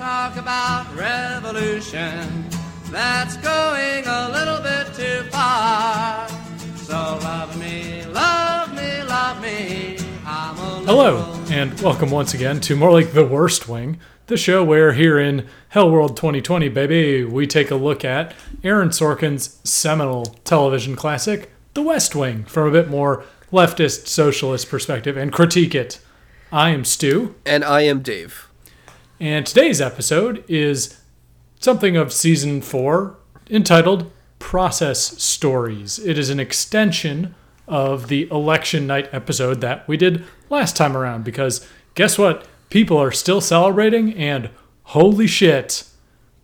talk about revolution. That's going a little bit too far. So love me, love me, love me. I'm a Hello, and welcome once again to more like the Worst Wing, the show where here in Hell World 2020, baby, we take a look at Aaron Sorkin's seminal television classic, The West Wing, from a bit more leftist socialist perspective and critique it. I am Stu, And I am Dave. And today's episode is something of season four entitled Process Stories. It is an extension of the election night episode that we did last time around because guess what? People are still celebrating, and holy shit,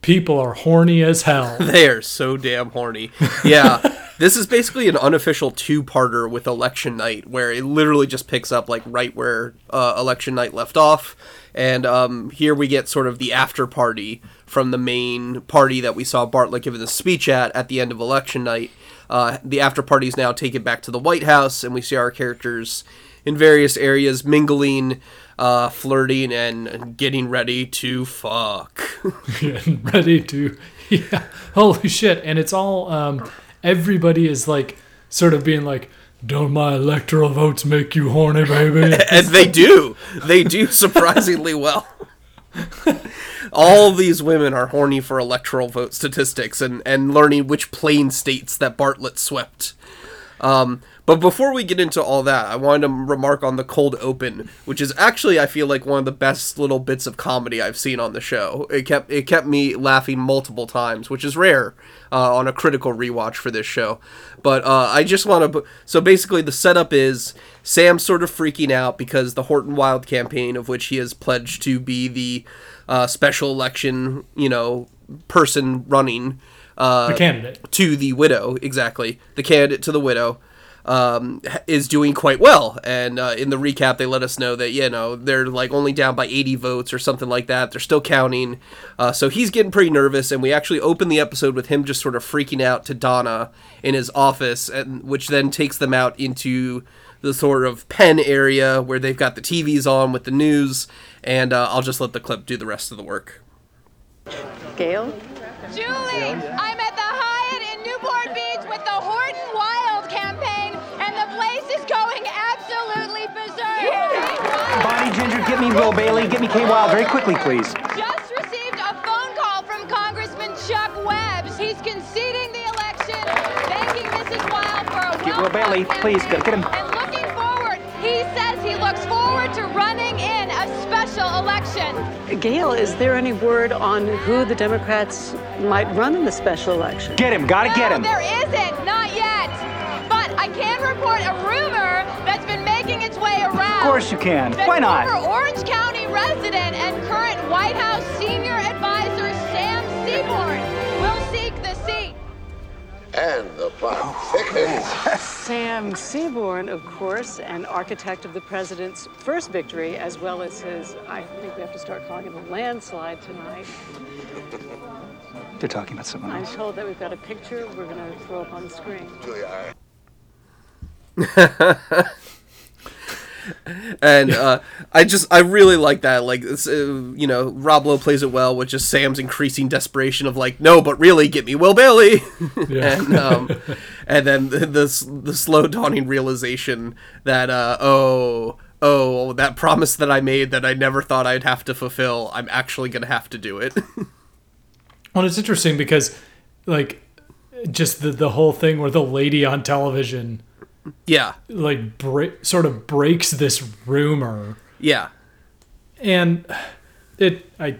people are horny as hell. They are so damn horny. Yeah. this is basically an unofficial two-parter with election night where it literally just picks up like right where uh, election night left off and um, here we get sort of the after party from the main party that we saw Bartlet giving the speech at at the end of election night. Uh, the after party is now taken back to the White House, and we see our characters in various areas mingling, uh, flirting, and getting ready to fuck. ready to yeah holy shit and it's all um everybody is like sort of being like don't my electoral votes make you horny baby and they do. They do surprisingly well. All these women are horny for electoral vote statistics and, and learning which plain states that Bartlet swept. Um, but before we get into all that, I wanted to remark on the cold open, which is actually I feel like one of the best little bits of comedy I've seen on the show. It kept it kept me laughing multiple times, which is rare uh, on a critical rewatch for this show. But uh, I just want to. So basically, the setup is Sam sort of freaking out because the Horton Wilde campaign, of which he has pledged to be the uh, special election, you know, person running uh, the candidate to the widow, exactly. The candidate to the widow um, is doing quite well. And uh, in the recap, they let us know that, you know, they're like only down by 80 votes or something like that. They're still counting. Uh, so he's getting pretty nervous. And we actually open the episode with him just sort of freaking out to Donna in his office, and which then takes them out into the sort of pen area where they've got the TVs on with the news. And uh, I'll just let the clip do the rest of the work. Gail? Julie, I'm Bonnie Ginger, get me Will Bailey, get me Kay Wilde very quickly, please. Just received a phone call from Congressman Chuck Webbs. He's conceding the election, thanking Mrs. Wilde for a Get Will Bailey, well-run please, campaign, gotta get him. And looking forward, he says he looks forward to running in a special election. Gail, is there any word on who the Democrats might run in the special election? Get him, gotta get No, him. There isn't, not yet. But I can report a rumor course you can. That Why not? Former Orange County resident and current White House senior advisor Sam Seaborn will seek the seat. And the plot thickens. Sam Seaborn, of course, an architect of the president's first victory, as well as his, I think we have to start calling it a landslide tonight. They're talking about someone I'm else. told that we've got a picture we're going to throw up on the screen. Julia, and uh, I just I really like that. Like it's, uh, you know, Rob Lowe plays it well with just Sam's increasing desperation of like, no, but really, get me Will Bailey, and um, and then the, the the slow dawning realization that uh, oh oh that promise that I made that I never thought I'd have to fulfill, I'm actually gonna have to do it. well it's interesting because like just the, the whole thing where the lady on television yeah, like break, sort of breaks this rumor yeah, and it i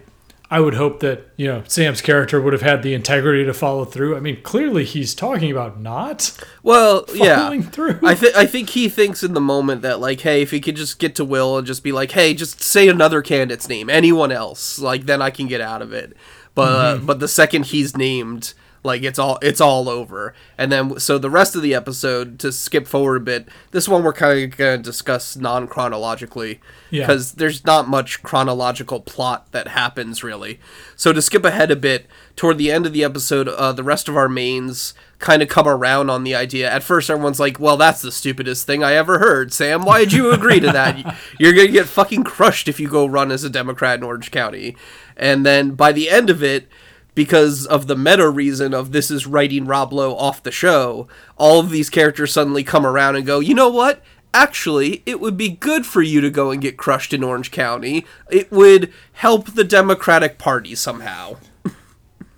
i would hope that you know sam's character would have had the integrity to follow through i mean clearly he's talking about not Well, yeah. Through. I think I think he thinks in the moment that like, hey, if he could just get to Will and just be like, hey, just say another candidate's name, anyone else, like then I can get out of it. But uh, but the second he's named, Like it's all it's all over. And then so the rest of the episode to skip forward a bit. This one we're kind of going to discuss non chronologically Yeah. because there's not much chronological plot that happens really. So to skip ahead a bit, toward the end of the episode, uh, the rest of our mains kind of come around on the idea. At first, everyone's like, "Well, that's the stupidest thing I ever heard." Sam, why'd you agree to that? You're gonna get fucking crushed if you go run as a Democrat in Orange County. And then by the end of it. Because of the meta reason of this is writing Rob Lowe off the show, all of these characters suddenly come around and go, you know what? actually, it would be good for you to go and get crushed in Orange County. It would help the Democratic Party somehow.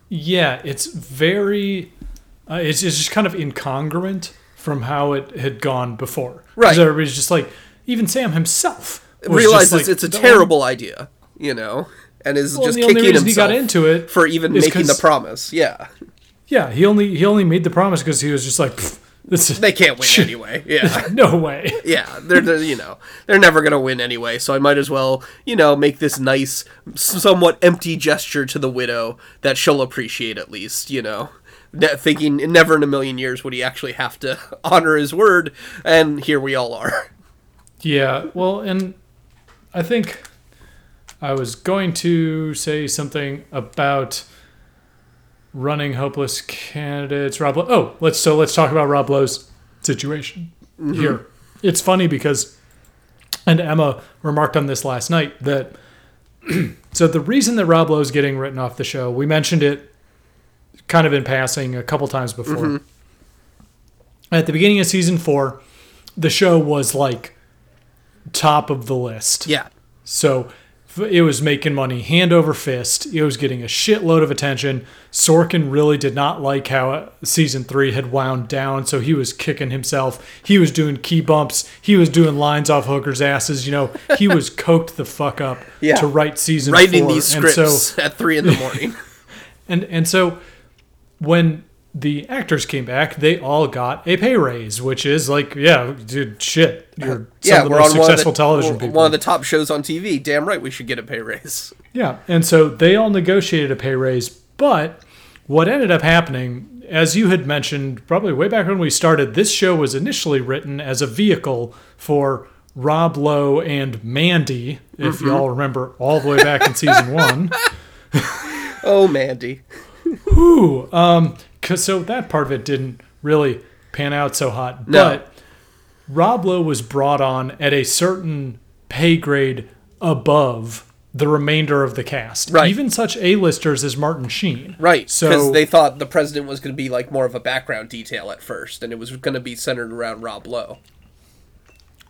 Yeah, it's very. Uh, it's, it's just kind of incongruent from how it had gone before. Right. Because everybody's just like, even Sam himself Realizes like, it's a "The terrible idea, you know, and is Well, just only kicking reason he got into it for even making the promise. Yeah, Yeah, he only he only made the promise because he was just like, this is they can't win anyway. Yeah. no way. yeah, they're, they're you know they're never gonna win anyway, so I might as well you know make this nice, somewhat empty gesture to the widow that she'll appreciate at least, you know. Thinking never in a million years would he actually have to honor his word, and here we all are. Yeah, well, and I think I was going to say something about running hopeless candidates. Rob, Lowe. oh, let's so let's talk about Rob Lowe's situation mm-hmm. here. It's funny because, and Emma remarked on this last night that. so the reason that Rob Lowe's getting written off the show, we mentioned it kind of in passing a couple times before. Mm-hmm. At the beginning of season four, the show was like top of the list. Yeah, So it was making money hand over fist. It was getting a shitload of attention. Sorkin really did not like how uh, season three had wound down, so he was kicking himself. He was doing key bumps. He was doing lines off hookers' asses. You know, he was coked the fuck up Yeah. to write season writing four. these And scripts so, at three in the morning. and and so when the actors came back, they all got a pay raise, which is like, yeah, dude, shit, you're some yeah, of the we're most on one of successful the, television people. one of the top shows on TV. Damn right, we should get a pay raise. Yeah, and so they all negotiated a pay raise, but what ended up happening, as you had mentioned probably way back when we started, this show was initially written as a vehicle for Rob Lowe and Mandy, if y'all remember all the way back in season one. Oh, Mandy. Ooh, um, 'cause- so that part of it didn't really pan out so hot. No. But Rob Lowe was brought on at a certain pay grade above the remainder of the cast. Right. Even such A-listers as Martin Sheen. Right, So because they thought the president was going to be like more of a background detail at first, and it was going to be centered around Rob Lowe.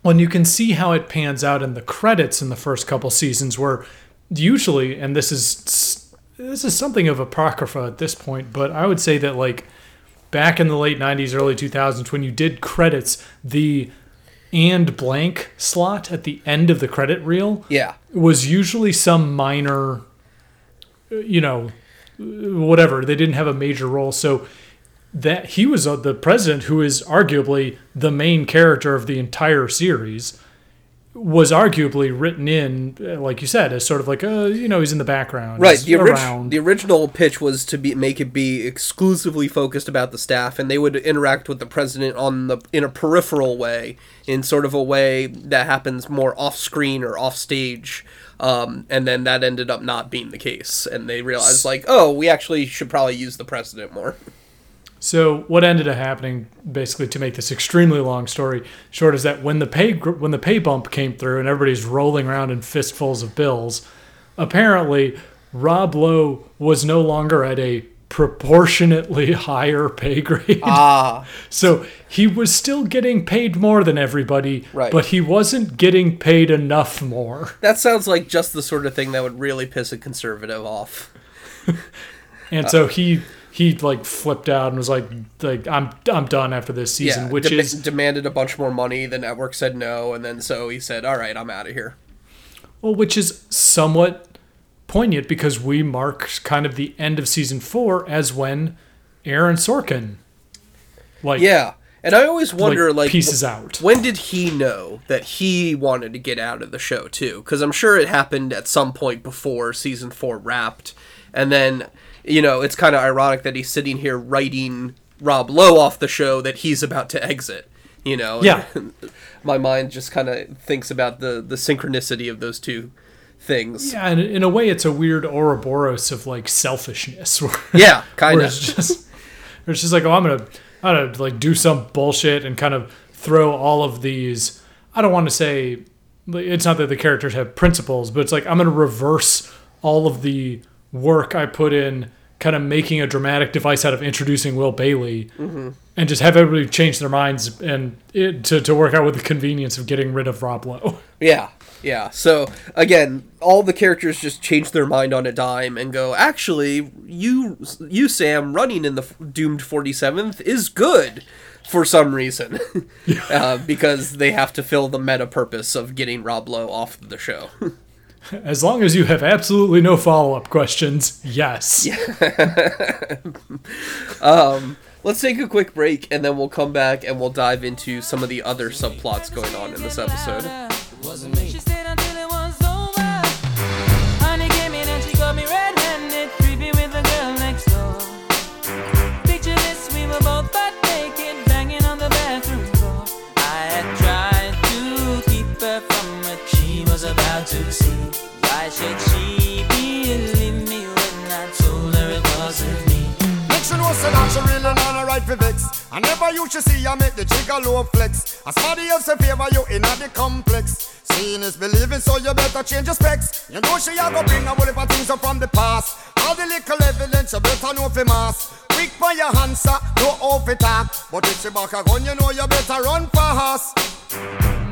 when you can see how it pans out in the credits in the first couple seasons where usually and this is this is something of apocrypha at this point but i would say that like back in the late 90s early 2000s when you did credits the and blank slot at the end of the credit reel Yeah, was usually some minor you know whatever. They didn't have a major role. So that he was uh, the president who is arguably the main character of the entire series was arguably written in uh, like you said as sort of like uh you know he's in the background right. The, orig- the original pitch was to be make it be exclusively focused about the staff, and they would interact with the president on the in a peripheral way, in sort of a way that happens more off screen or off stage. Um, and then that ended up not being the case, and they realized like, oh, we actually should probably use the president more. So what ended up happening, basically, to make this extremely long story short, is that when the pay when the pay bump came through and everybody's rolling around in fistfuls of bills, apparently Rob Lowe was no longer at a proportionately higher pay grade. Ah, So he was still getting paid more than everybody, Right. but he wasn't getting paid enough more. that sounds like just the sort of thing that would really piss a conservative off. And so he he like flipped out and was like like I'm I'm done after this season, yeah, which dem- is demanded a bunch more money. The network said no, and then so he said, "All right, I'm out of here." Well, which is somewhat poignant because we mark kind of the end of season four as when Aaron Sorkin, like, Yeah, and I always wonder, like, pieces wh- out. When did he know that he wanted to get out of the show too? Because I'm sure it happened at some point before season four wrapped, and then you know, it's kind of ironic that he's sitting here writing Rob Lowe off the show that he's about to exit. You know, Yeah. my mind just kind of thinks about the the synchronicity of those two things. Yeah, and in a way, it's a weird Ouroboros of like selfishness. Where, Yeah, kind of. it's just, it's just like, oh, I'm gonna, I'm gonna like do some bullshit and kind of throw all of these. I don't want to say it's not that the characters have principles, but it's like I'm gonna reverse all of the work I put in, kind of making a dramatic device out of introducing Will Bailey, and just have everybody change their minds and it, to to work out with the convenience of getting rid of Rob Lowe. Yeah, yeah. So again, all the characters just change their mind on a dime and go, actually, you, you Sam, running in the doomed forty seventh is good for some reason, uh, because they have to fill the meta purpose of getting Rob Lowe off the show. As long as you have absolutely no follow up questions, yes. Um, let's take a quick break and then we'll come back and we'll dive into some of the other subplots going on in this episode. Vex. I never used to see I make the jigger low flex. As somebody else in favor you in a the complex. Seeing is believing, so you better change your specs. You know she a go bring a whole heap of things up from the past. All the little evidence you better know for mass. Quick for your answer, no off it talk. But if she back a gun, you know you better run fast.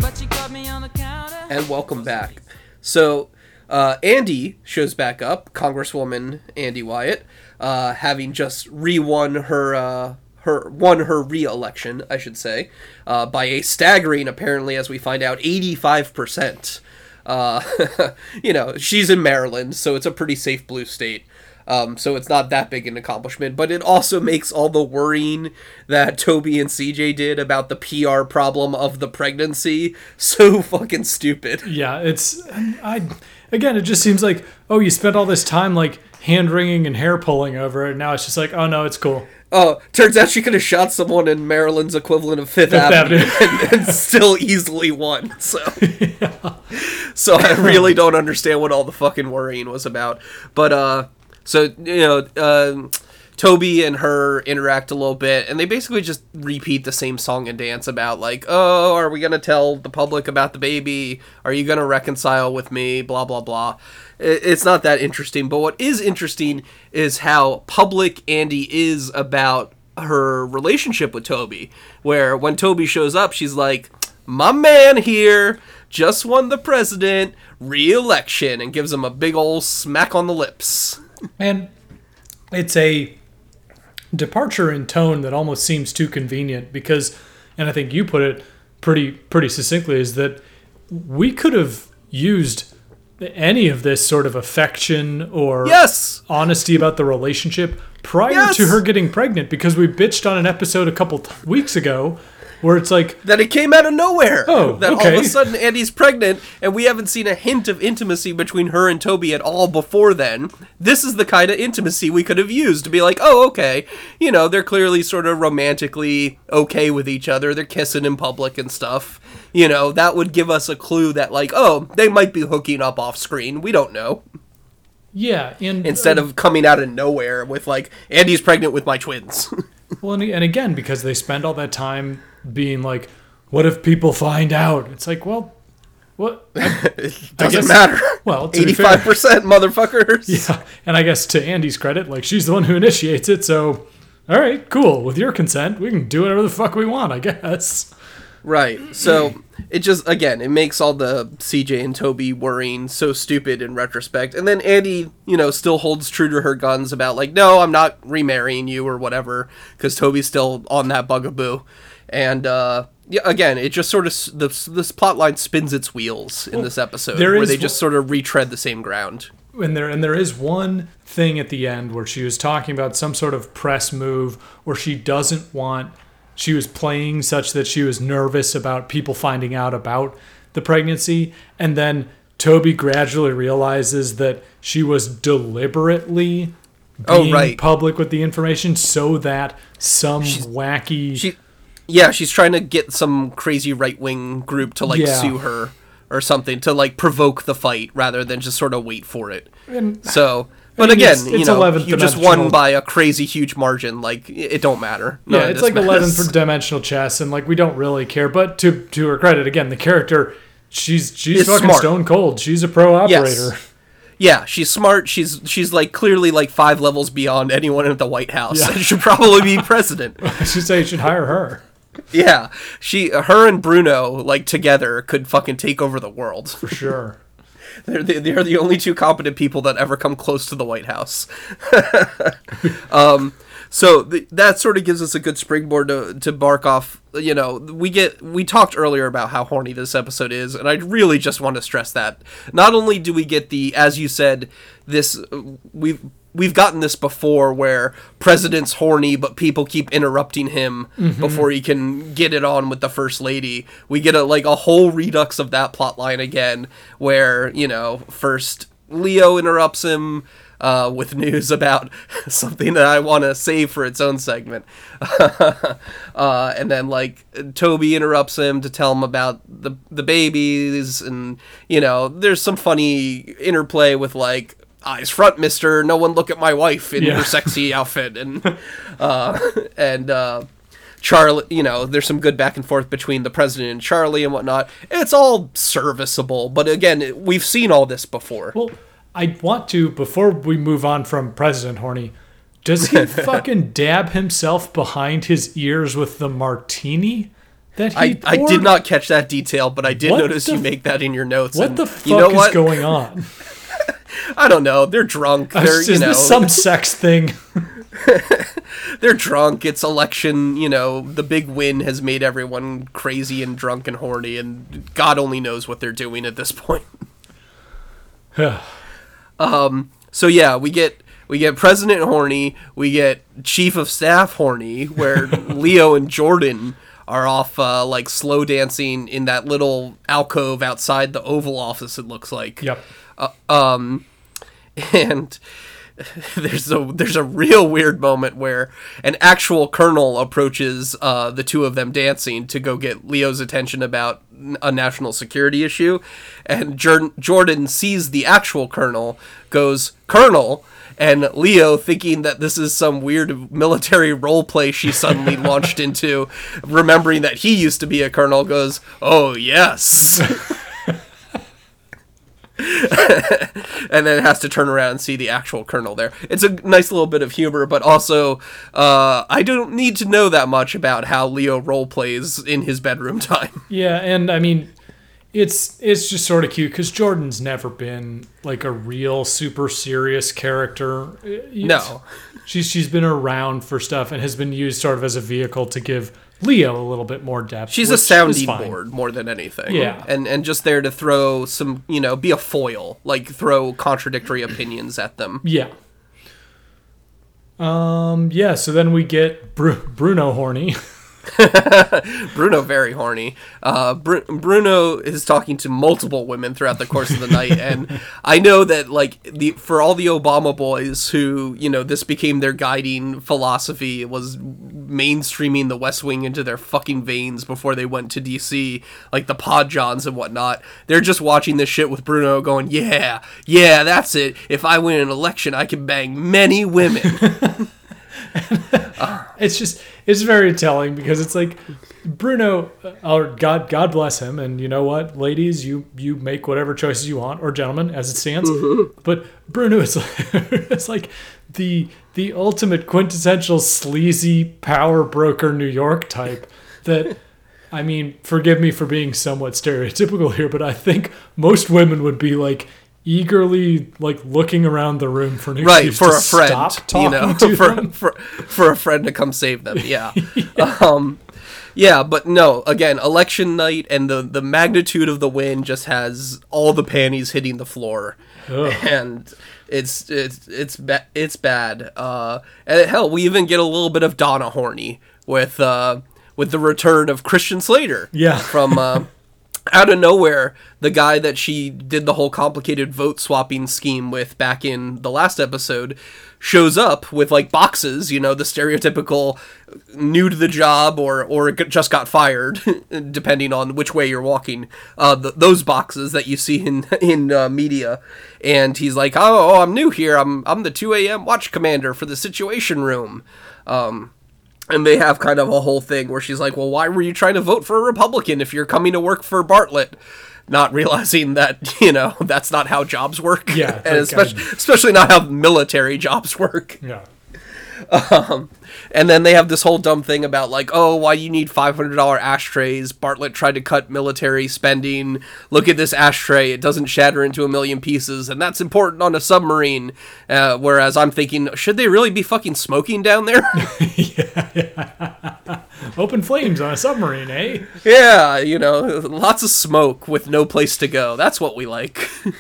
But she caught me on the counter. And welcome back. So, uh, Andy shows back up, Congresswoman Andy Wyatt, uh, having just re-won her, uh, her won her re-election, I should say, uh, by a staggering, apparently, as we find out, eighty-five percent. Uh, you know, she's in Maryland, so it's a pretty safe blue state. Um, so it's not that big an accomplishment, but it also makes all the worrying that Toby and CJ did about the PR problem of the pregnancy so fucking stupid. Yeah, it's I again. It just seems like oh, you spent all this time like hand wringing and hair pulling over it. Now it's just like oh no, it's cool. Oh, turns out she could have shot someone in Maryland's equivalent of Fifth, Fifth Avenue, Avenue. and, and still easily won. So, so I really don't understand what all the fucking worrying was about. But uh, so you know, uh, Toby and her interact a little bit, and they basically just repeat the same song and dance about like, oh, are we gonna tell the public about the baby? Are you gonna reconcile with me? Blah blah blah. It's not that interesting, but what is interesting is how public Andy is about her relationship with Toby. Where when Toby shows up, she's like, "My man here just won the president re-election," and gives him a big old smack on the lips. And it's a departure in tone that almost seems too convenient because, and I think you put it pretty pretty succinctly, is that we could have used any of this sort of affection or Yes. honesty about the relationship prior Yes. to her getting pregnant because we bitched on an episode a couple t- weeks ago where it's like that it came out of nowhere. Oh, that all of a sudden Andy's pregnant, and we haven't seen a hint of intimacy between her and Toby at all before then. This is the kind of intimacy we could have used to be like, oh, okay, you know, they're clearly sort of romantically okay with each other. They're kissing in public and stuff. You know, that would give us a clue that like, oh, they might be hooking up off screen. We don't know. yeah and Instead uh, of coming out of nowhere with like, Andy's pregnant with my twins. Well, and, and again, because they spend all that time being like, "What if people find out?" It's like, well, what? I, Doesn't guess- matter. Well, to be fair- eighty-five percent, motherfuckers. yeah, and I guess to Andy's credit, like she's the one who initiates it, so all right, cool. With your consent, we can do whatever the fuck we want, I guess. Right. So it just again it makes all the CJ and Toby worrying so stupid in retrospect. And then Andy, you know, still holds true to her guns about like, no, I'm not remarrying you or whatever, because Toby's still on that bugaboo. And uh, yeah, again, it just sort of this this plot line spins its wheels in this episode, there where is they just sort of retread the same ground. And there and there is one thing at the end where she was talking about some sort of press move where she doesn't want she was playing such that she was nervous about people finding out about the pregnancy and then Toby gradually realizes that she was deliberately Oh, being right. public with the information so that some wacky She, yeah, she's trying to get some crazy right wing group to like Yeah. sue her or something to like provoke the fight rather than just sort of wait for it. so, but mean, again, it's- you know, you just won by a crazy huge margin. Like it don't matter. None yeah, it's like eleven for dimensional chess, and like we don't really care. But to to her credit, again, the character, she's she's Is fucking smart. stone cold. She's a pro operator. Yes. Yeah, she's smart. She's she's like clearly like five levels beyond anyone at the White House. Yeah. and should probably be president. I should say you should hire her yeah, she, her, and Bruno like together could fucking take over the world. for sure. They're the, they're the only two competent people that ever come close to the White House. um, so th- that sort of gives us a good springboard to, to bark off. You know, we get we talked earlier about how horny this episode is, and I really just want to stress that. Not only do we get the, as you said, this we've we've gotten this before where president's horny but people keep interrupting him before he can get it on with the first lady we get a like a whole redux of that plot line again where you know first leo interrupts him uh, with news about something that I want to save for its own segment. uh, and then like Toby interrupts him to tell him about the the babies, and you know, there's some funny interplay with like eyes front, Mister. No one look at my wife in Yeah. her sexy outfit, and uh, and. Uh, Charlie, you know, there's some good back and forth between the president and Charlie and whatnot. It's all serviceable, but again, we've seen all this before. Well, I want to before we move on from President Horny. Does he fucking dab himself behind his ears with the martini that he I, I did not catch that detail, but I did What notice you f- make that in your notes. What the fuck you know is what? going on? I don't know. They're drunk. They're is you know this some sex thing? they're drunk. It's election. You know the big win has made everyone crazy and drunk and horny, and God only knows what they're doing at this point. Um. So yeah, we get we get President horny. We get Chief of Staff horny, where Leo and Jordan are off uh, like slow dancing in that little alcove outside the Oval Office. It looks like. Yep. Uh, um, and there's a there's a real weird moment where an actual colonel approaches uh, the two of them dancing to go get Leo's attention about a national security issue, and Jor- Jordan sees the actual colonel, goes Colonel. And Leo, thinking that this is some weird military role play she suddenly launched into, remembering that he used to be a colonel, goes, "Oh yes," and then has to turn around and see the actual colonel there. It's a nice little bit of humor, but also uh, I don't need to know that much about how Leo role plays in his bedroom time. Yeah, and I mean, it's it's just sort of cute because Jordan's never been like a real super serious character. It's- No. she's she's been around for stuff and has been used sort of as a vehicle to give Leo a little bit more depth. She's a sounding board more than anything. Yeah. and and just there to throw some, you know, be a foil, like throw contradictory opinions at them. Yeah. Um. Yeah. So then we get Bru- Bruno horny. Bruno very horny. Uh, Bru- Bruno is talking to multiple women throughout the course of the night, and I know that like the for all the Obama boys who you know this became their guiding philosophy was mainstreaming the West Wing into their fucking veins before they went to DC, like the Pod Johns and whatnot. They're just watching this shit with Bruno, going, "Yeah, yeah, that's it. If I win an election, I can bang many women." it's just it's very telling because it's like Bruno uh, or God God bless him. And you know what ladies you you make whatever choices you want or gentlemen as it stands. But Bruno is it's like the the ultimate quintessential sleazy power broker New York type that I mean forgive me for being somewhat stereotypical here but I think most women would be like eagerly like looking around the room for an right for to a friend stop talking you know to for, for for a friend to come save them yeah. Um yeah but no again election night and the the magnitude of the win just has all the panties hitting the floor. And it's it's it's ba- it's bad. Uh and hell we even get a little bit of donna horny with uh with the return of christian slater Yeah. from uh out of nowhere, the guy that she did the whole complicated vote swapping scheme with back in the last episode shows up with like boxes, you know, the stereotypical new to the job or or just got fired, depending on which way you're walking. Uh, th- those boxes that you see in in uh, media, and he's like, "Oh, oh, I'm new here. I'm I'm the 2 a.m. watch commander for the Situation Room." Um, and they have kind of a whole thing where she's like, "Well, why were you trying to vote for a Republican if you're coming to work for Bartlet?" Not realizing that you know that's not how jobs work. Yeah, and especially I- um, especially not how military jobs work. Yeah. Um, and then they have this whole dumb thing about like, oh, why you need five hundred dollar ashtrays? Bartlet tried to cut military spending. Look at this ashtray; it doesn't shatter into a million pieces, and that's important on a submarine. Uh, whereas I'm thinking, should they really be fucking smoking down there? Open flames on a submarine, eh? yeah, you know, lots of smoke with no place to go. That's what we like.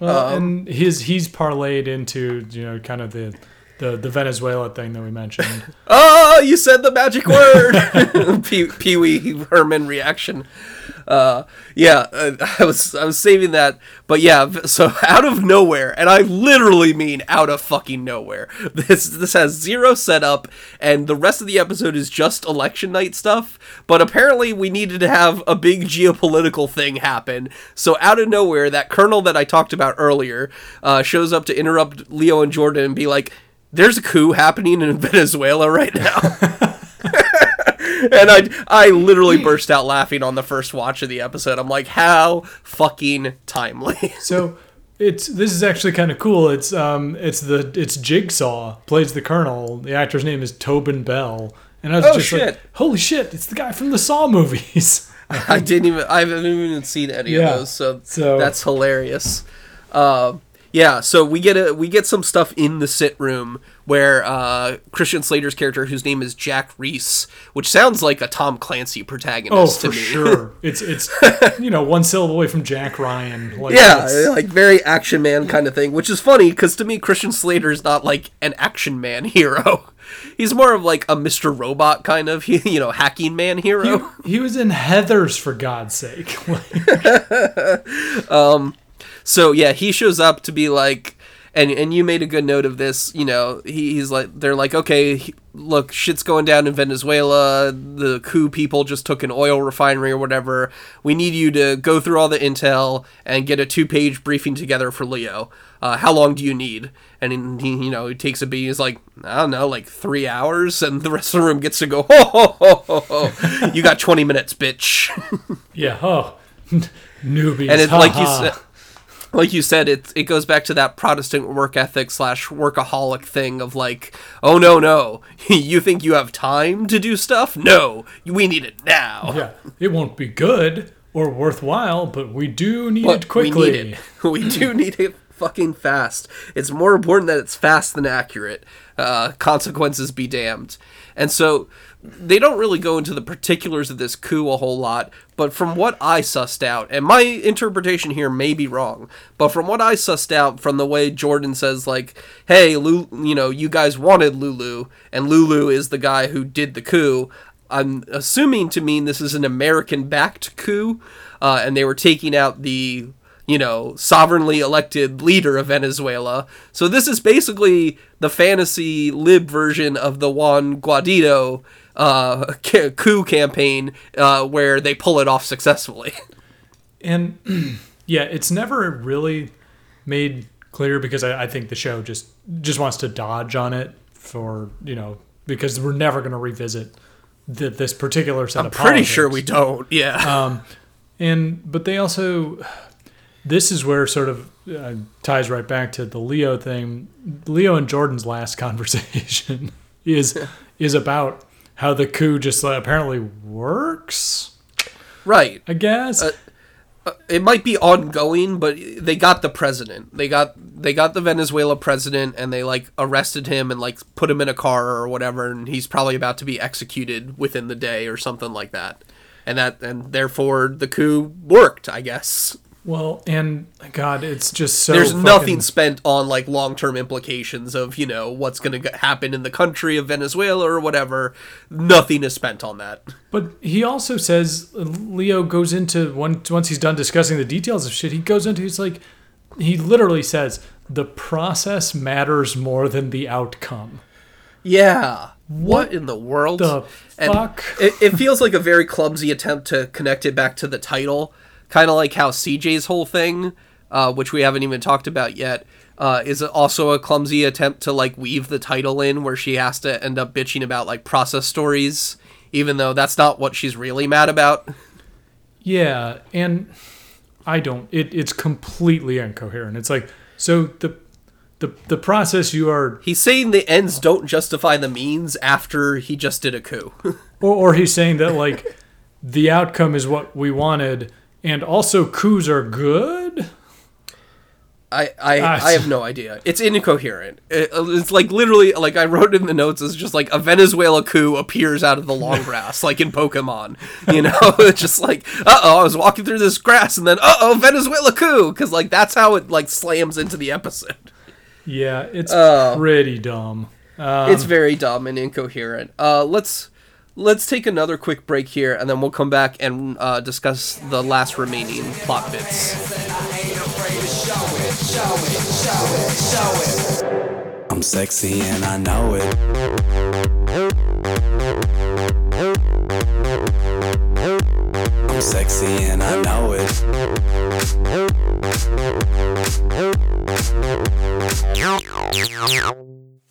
Well, Um, and his he's parlayed into you know kind of the the, the Venezuela thing that we mentioned. oh, you said the magic word. Pee- Pee Wee Herman reaction. Uh, yeah, uh, I was I was saving that, but yeah. So out of nowhere, and I literally mean out of fucking nowhere. This this has zero setup, and the rest of the episode is just election night stuff. But apparently, we needed to have a big geopolitical thing happen. So out of nowhere, that colonel that I talked about earlier uh, shows up to interrupt Leo and Jordan and be like, "There's a coup happening in Venezuela right now." and I I literally burst out laughing on the first watch of the episode. I'm like, how fucking timely. so it's this is actually kind of cool. It's um it's the it's Jigsaw plays the Colonel. The actor's name is Tobin Bell, and I was Oh, just like, shit. holy shit! It's the guy from the Saw movies. I didn't even I haven't even seen any Yeah, of those, so, so- that's hilarious. Um yeah, so we get a we get some stuff in the sit room where uh, Christian Slater's character, whose name is Jack Reese, which sounds like a Tom Clancy protagonist. Oh, for sure. It's it's you know one syllable away from Jack Ryan. Like, yeah, it's- like very action man kind of thing, which is funny because to me, Christian Slater is not like an action man hero. He's more of like a Mr. Robot kind of, you know, hacking man hero. he, he was in Heathers for God's sake. um, so yeah, he shows up to be like, and and you made a good note of this. You know, he, he's like, they're like, okay, he- look, shit's going down in Venezuela. The coup people just took an oil refinery or whatever. We need you to go through all the intel and get a two-page briefing together for Leo. Uh, how long do you need? And he, you know, he takes a beat. He's like, I don't know, like three hours, and the rest of the room gets to go. Ho ho ho ho! ho. You got twenty minutes, bitch. yeah. Oh, newbies. and it's like you said like you said it it goes back to that protestant work ethic slash workaholic thing of like oh no no you think you have time to do stuff? No we need it now. Yeah, it won't be good or worthwhile, but we do need but it quickly. we need it. We do need it fucking fast. It's more important that it's fast than accurate. Uh, consequences be damned. And so they don't really go into the particulars of this coup a whole lot, but from what I sussed out, and my interpretation here may be wrong, but from what I sussed out from the way Jordan says, like, hey, Lu- you know, you guys wanted Lulu, and Lulu is the guy who did the coup, I'm assuming to mean this is an American backed coup, uh, and they were taking out the you know, sovereignly elected leader of Venezuela. So this is basically the fantasy lib version of the Juan Guaido uh, coup campaign uh, where they pull it off successfully. And yeah, it's never really made clear because I, I think the show just just wants to dodge on it for you know because we're never going to revisit th- this particular set I'm of. pretty sure we don't. Yeah. Um, and but they also this is where sort of uh, ties right back to the Leo thing. Leo and Jordan's last conversation is is about how the coup just uh, apparently works. Right. I guess. Uh, uh, it might be ongoing, but they got the president. They got they got the Venezuela president, and they like arrested him and like put him in a car or whatever, and he's probably about to be executed within the day or something like that. And that and therefore the coup worked, I guess. Well, and God, it's just so. There's fucking- nothing spent on like long-term implications of you know what's going to happen in the country of Venezuela or whatever. Nothing is spent on that. But he also says Leo goes into once once he's done discussing the details of shit. He goes into he's like, he literally says the process matters more than the outcome. Yeah. What, in the world? the fuck? It, it feels like a very clumsy attempt to connect it back to the title, kind of like how CJ's whole thing, uh, which we haven't even talked about yet, uh, is also a clumsy attempt to like weave the title in, where she has to end up bitching about like process stories, even though that's not what she's really mad about. Yeah, and I don't. It, it's completely incoherent. It's like so the the the process you are, He's saying the ends don't justify the means after he just did a coup. or, or he's saying that like the outcome is what we wanted, and also coups are good. I I, Ah, I have no idea. It's incoherent. It- it's like literally like I wrote in the notes. It's just like a Venezuela coup appears out of the long grass, like in Pokemon. You know, it's just like uh oh, I was walking through this grass, and then uh oh, Venezuela coup, because like that's how it like slams into the episode. Yeah, it's Oh. pretty dumb. Um, it's very dumb and incoherent. Uh, let's let's take another quick break here, and then we'll come back and uh, discuss the last remaining plot bits. I'm sexy and I know it. I'm sexy and I know it.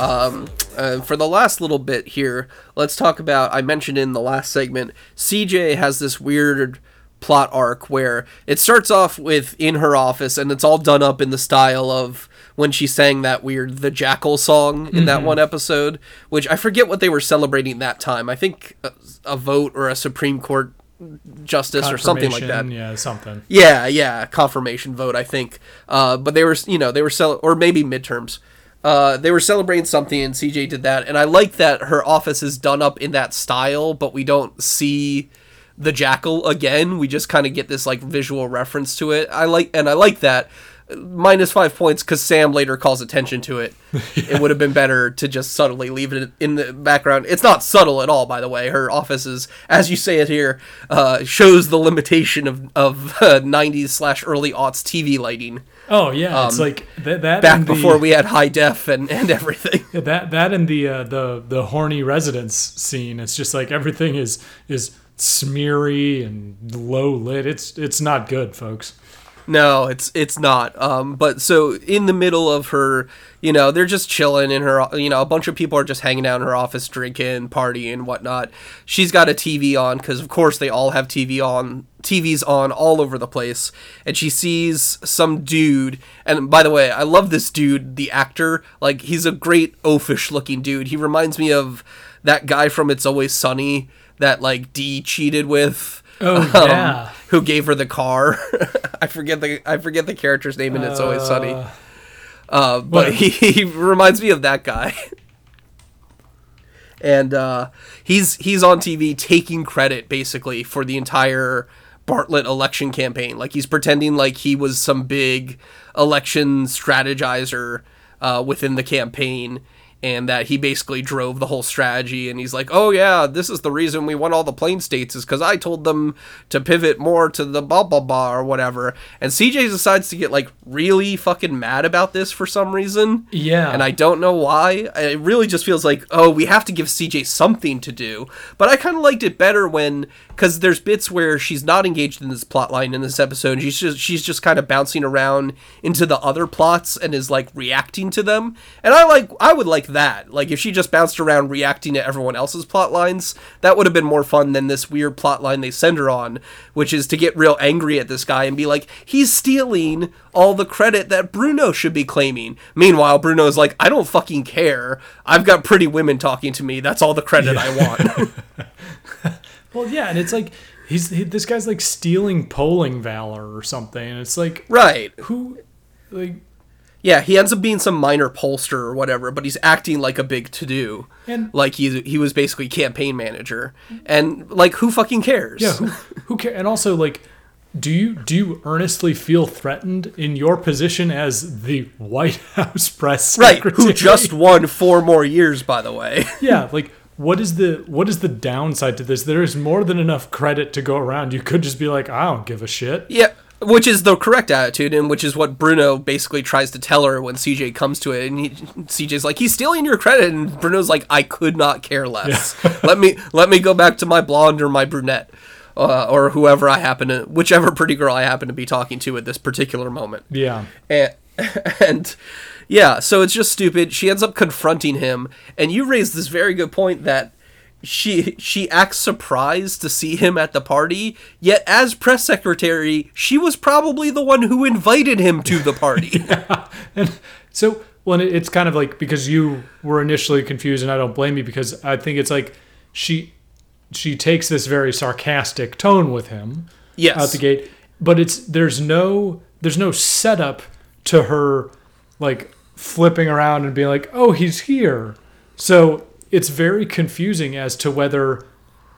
Um, uh, for the last little bit here, let's talk about. I mentioned in the last segment, CJ has this weird plot arc where it starts off with in her office, and it's all done up in the style of when she sang that weird "The Jackal" song in that Mhm. one episode, which I forget what they were celebrating that time. I think a, a vote or a Supreme Court justice or something like that. Yeah, something. Yeah, yeah, confirmation vote, I think. Uh, but they were, you know, they were or maybe midterms. Uh, they were celebrating something, and CJ did that, and I like that her office is done up in that style, but we don't see the jackal again. We just kind of get this like visual reference to it. I like, and I like that. Minus five points because Sam later calls attention to it. It would have been better to just subtly leave it in the background. It's not subtle at all, by the way. Her office is, as you say it here, uh, shows the limitation of of uh, '90s slash early aughts TV lighting. Oh yeah, it's Um, like that. that back the- before we had high def and and everything. Yeah, that that and the uh, the the horny residence scene. It's just like everything is is smeary and low lit. It's it's not good, folks. No, it's it's not. Um, but so in the middle of her, you know, they're just chilling in her. You know, a bunch of people are just hanging out in her office, drinking, partying, whatnot. She's got a TV on because, of course, they all have TV on. TVs on all over the place, and she sees some dude. And by the way, I love this dude, the actor. Like he's a great oafish looking dude. He reminds me of that guy from It's Always Sunny that like Dee cheated with. Oh, um, yeah. who gave her the car? I forget the I forget the character's name, and it's always sunny. Uh, Uh, but what? he, he reminds me of that guy. and uh, he's he's on TV taking credit basically for the entire Bartlet election campaign. Like he's pretending like he was some big election strategizer uh, within the campaign. And that he basically drove the whole strategy, and he's like, "Oh yeah, this is the reason we won all the plain states is because I told them to pivot more to the blah blah blah or whatever." And CJ decides to get like really fucking mad about this for some reason. Yeah. And I don't know why. It really just feels like, oh, we have to give CJ something to do. But I kind of liked it better when, because there's bits where she's not engaged in this plot line in this episode. She's just she's just kind of bouncing around into the other plots and is like reacting to them. And I like I would like that. Like if she just bounced around reacting to everyone else's plot lines, that would have been more fun than this weird plot line they send her on, which is to get real angry at this guy and be like, he's stealing all the credit that Bruno should be claiming. Meanwhile, Bruno's like, I don't fucking care. I've got pretty women talking to me. That's all the credit I want. Well, yeah, and it's like he's he, this guy's like stealing polling valor or something. And it's like right. who, like, Yeah, he ends up being some minor pollster or whatever, but he's acting like a big to do. And- like he he was basically campaign manager. And like who fucking cares? yeah, who, who cares? And also, like, do you do you earnestly feel threatened in your position as the White House press right, secretary? who just won four more years by the way. yeah, like. What is the what is the downside to this? There is more than enough credit to go around. You could just be like, I don't give a shit. yeah, which is the correct attitude and which is what Bruno basically tries to tell her when CJ comes to it and he, CJ's like he's stealing your credit and Bruno's like I could not care less. let me let me go back to my blonde or my brunette. Uh, or whoever I happen to, whichever pretty girl I happen to be talking to at this particular moment. Yeah. and, and yeah, so it's just stupid. She ends up confronting him, and you raised this very good point that she she acts surprised to see him at the party, yet as press secretary, she was probably the one who invited him to the party. And so, when it, it's kind of like because you were initially confused, and I don't blame you because I think it's like she she takes this very sarcastic tone with him Yes. out the gate, but it's there's no there's no setup to her like flipping around and being like, oh, he's here. So it's very confusing as to whether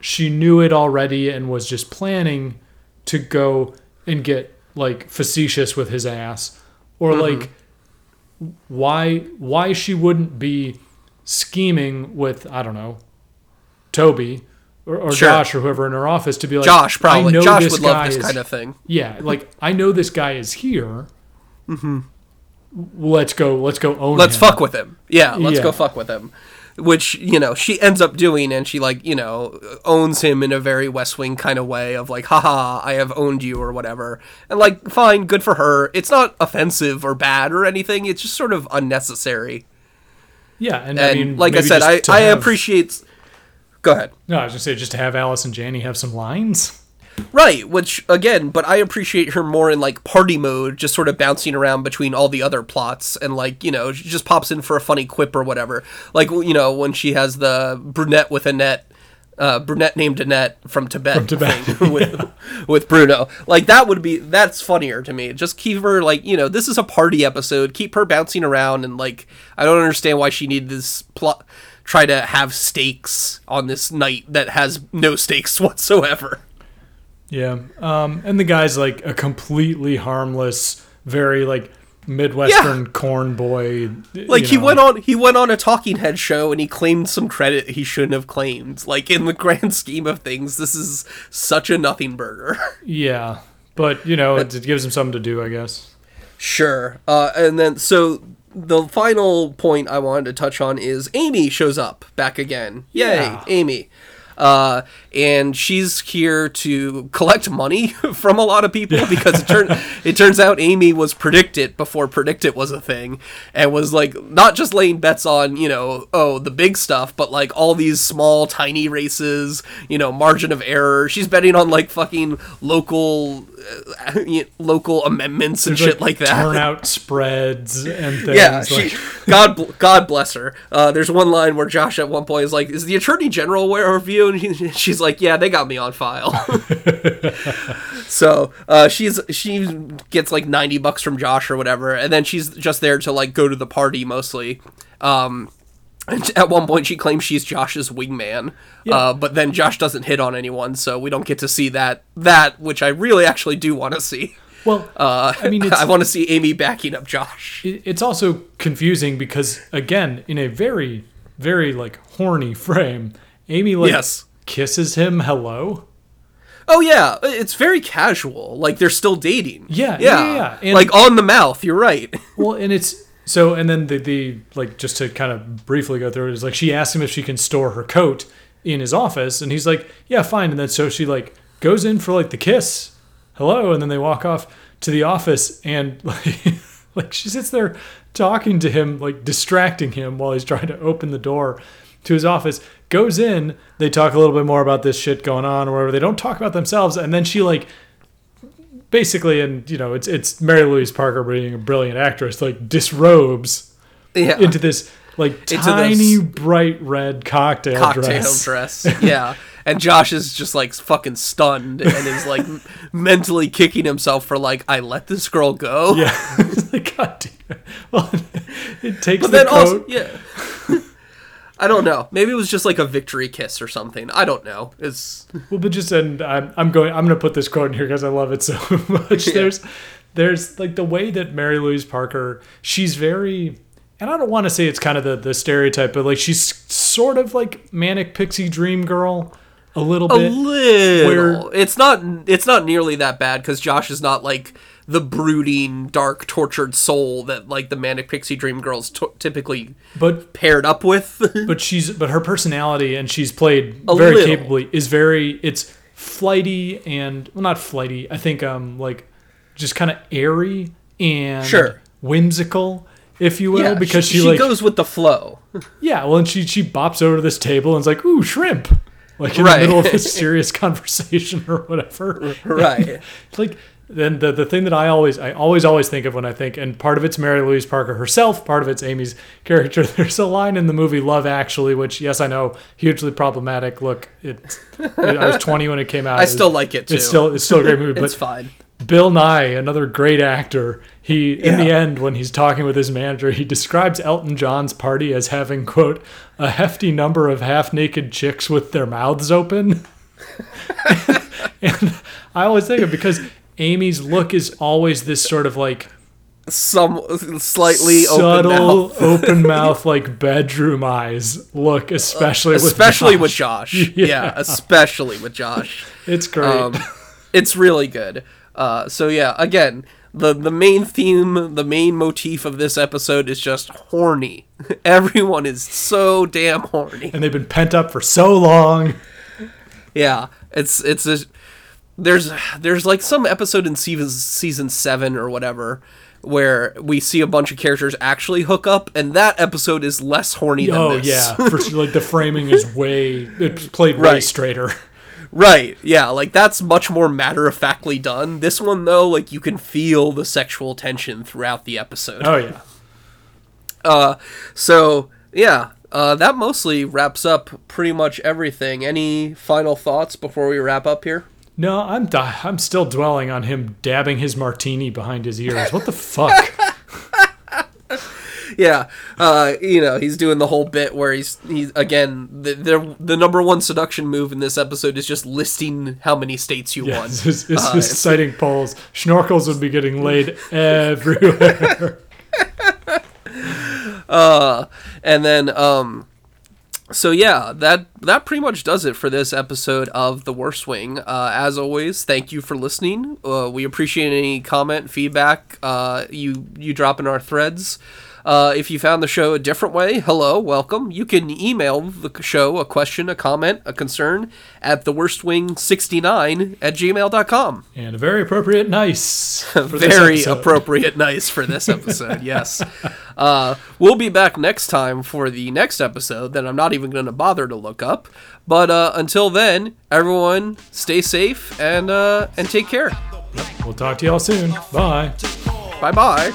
she knew it already and was just planning to go and get like facetious with his ass or mm-hmm. like why why she wouldn't be scheming with I don't know Toby or, or Sure. Josh or whoever in her office to be like Josh probably. know Josh this would love this is- kind of thing. yeah like I know this guy is here mm-hmm. let's go let's go own Let's him. fuck with him. Yeah, let's Yeah. go fuck with him. Which, you know, she ends up doing and she like, you know, owns him in a very West Wing kind of way of like, haha, I have owned you or whatever. And like, fine, good for her. It's not offensive or bad or anything. It's just sort of unnecessary. yeah and, And I mean like I said, I, I have- appreciate Go ahead. no I was gonna say just to have Allison Janney have some lines Right, which again, but I appreciate her more in like party mode, just sort of bouncing around between all the other plots, and like you know, she just pops in for a funny quip or whatever. Like you know, when she has the brunette with Annette, uh, brunette named Annette from Tibet, From Tibet, thing with with Bruno. Like that would be that's funnier to me. Just keep her like you know, this is a party episode. Keep her bouncing around and like I don't understand why she needed this plot. Try to have stakes on this night that has no stakes whatsoever. Yeah. Um, and the guy's like a completely harmless, very like Midwestern corn boy. Like he went on he went on a talking head show and he claimed some credit he shouldn't have claimed. Like in the grand scheme of things, this is such a nothing burger. Yeah. But, you know, it, it gives him something to do, I guess. sure. Uh, and then so the final point I wanted to touch on is Amy shows up back again. Yay, Yeah. Amy. Uh, and she's here to collect money from a lot of people because it, turn, it turns out Amy was PredictIt before PredictIt was a thing and was like not just laying bets on, you know, oh, the big stuff, but like all these small, tiny races, you know, margin of error. She's betting on like fucking local, local amendments and There's, shit like, that. Turnout spreads and things. Yeah, like, God, bl- God bless her. Uh, there's one line where Josh at one point is like, "Is the Attorney General aware of you?" And he, she's like, "Yeah, they got me on file." so uh, she's she gets like ninety bucks from Josh or whatever, and then she's just there to like go to the party mostly. Um, at one point, she claims she's Josh's wingman, uh, but then Josh doesn't hit on anyone, so we don't get to see that that which I really actually do want to see. well, Uh, I mean, I want to see Amy backing up Josh. it's also confusing because, again, in a very, very like horny frame, Amy like Yes. kisses him hello. Oh yeah, it's very casual. Like they're still dating. Yeah, yeah, yeah, yeah. Like on the mouth. You're right. Well, and it's so, and then the the like just to kind of briefly go through it is like she asks him if she can store her coat in his office, and he's like, yeah, fine. And then so she like goes in for like the kiss, hello, and then they walk off to the office, and like like she sits there talking to him, like distracting him while he's trying to open the door to his office. Goes in, they talk a little bit more about this shit going on or whatever. They don't talk about themselves, and then she like basically, and you know, it's it's Mary Louise Parker being a brilliant actress, like disrobes Yeah. into this like Into tiny bright red cocktail, cocktail dress. dress. Yeah. And Josh is just like fucking stunned and is like mentally kicking himself for like I let this girl go. Yeah, It's like, God damn. it. Well, it takes But the then coat. also yeah. I don't know. Maybe it was just like a victory kiss or something. I don't know. It's Well, but just and I'm, I'm going. I'm going to put this quote in here because I love it so much. There's, there's like the way that Mary Louise Parker. She's very, and I don't want to say it's kind of the the stereotype, but like she's sort of like manic pixie dream girl, a little a bit. little. it's not it's not nearly that bad because Josh is not like the brooding, dark, tortured soul that like the manic pixie dream girls t- typically but paired up with. but she's but her personality and she's played A very little. capably is very it's flighty and well not flighty i think um like just kind of airy and Sure. whimsical if you will yeah, because she, she, like goes with the flow. yeah well and she she bops over to this table and is like ooh shrimp like in Right. the middle of a serious conversation or whatever Right. like then the, the thing that I always I always always think of when I think and part of it's Mary Louise Parker herself, part of it's Amy's character. There's a line in the movie Love Actually, which yes I know hugely problematic. Look, it, I was 20 when it came out. I It still like it, It's still it's still a great movie, but It's fine. Bill Nighy, another great actor, he in the end when he's talking with his manager, he describes Elton John's party as having quote a hefty number of half-naked chicks with their mouths open. and I always think of because Amy's look is always this sort of like Some slightly open subtle, mouth. open mouth, like bedroom eyes look, especially with especially Josh. with Josh. Yeah. especially with Josh. It's great. Um, it's really good. Uh, so yeah, again, the the main theme, the main motif of this episode is just horny. Everyone is so damn horny. and they've been pent up for so long. Yeah, it's it's a there's there's like some episode in season season seven or whatever where we see a bunch of characters actually hook up, and that episode is less horny than Oh this. yeah, for like the framing is way it's played way Right. straighter. Right, yeah, like that's much more matter of factly done. This one though, like you can feel the sexual tension throughout the episode. Oh yeah. Uh so yeah, uh that mostly wraps up pretty much everything. Any final thoughts before we wrap up here? No, I'm di- I'm still dwelling on him dabbing his martini behind his ears. What the fuck? yeah, uh, you know, he's doing the whole bit where he's he's again the the, the number one seduction move in this episode is just listing how many states you Yeah, won. it's, it's, it's Uh, just citing polls. Schnorkels would be getting laid everywhere. uh, and then um, so yeah, that that pretty much does it for this episode of The Worst Wing. Uh, as always, thank you for listening. Uh, we appreciate any comment, feedback uh, you you drop in our threads. Uh, if you found the show a different way, hello, welcome. You can email the show a question, a comment, a concern at theworstwing69 at gmail.com. and a very appropriate nice. for this Very episode. appropriate nice for this episode, yes. Uh, we'll be back next time for the next episode that I'm not even going to bother to look up. But uh, until then, everyone stay safe and uh, and take care. We'll talk to y'all soon. Bye. Bye bye.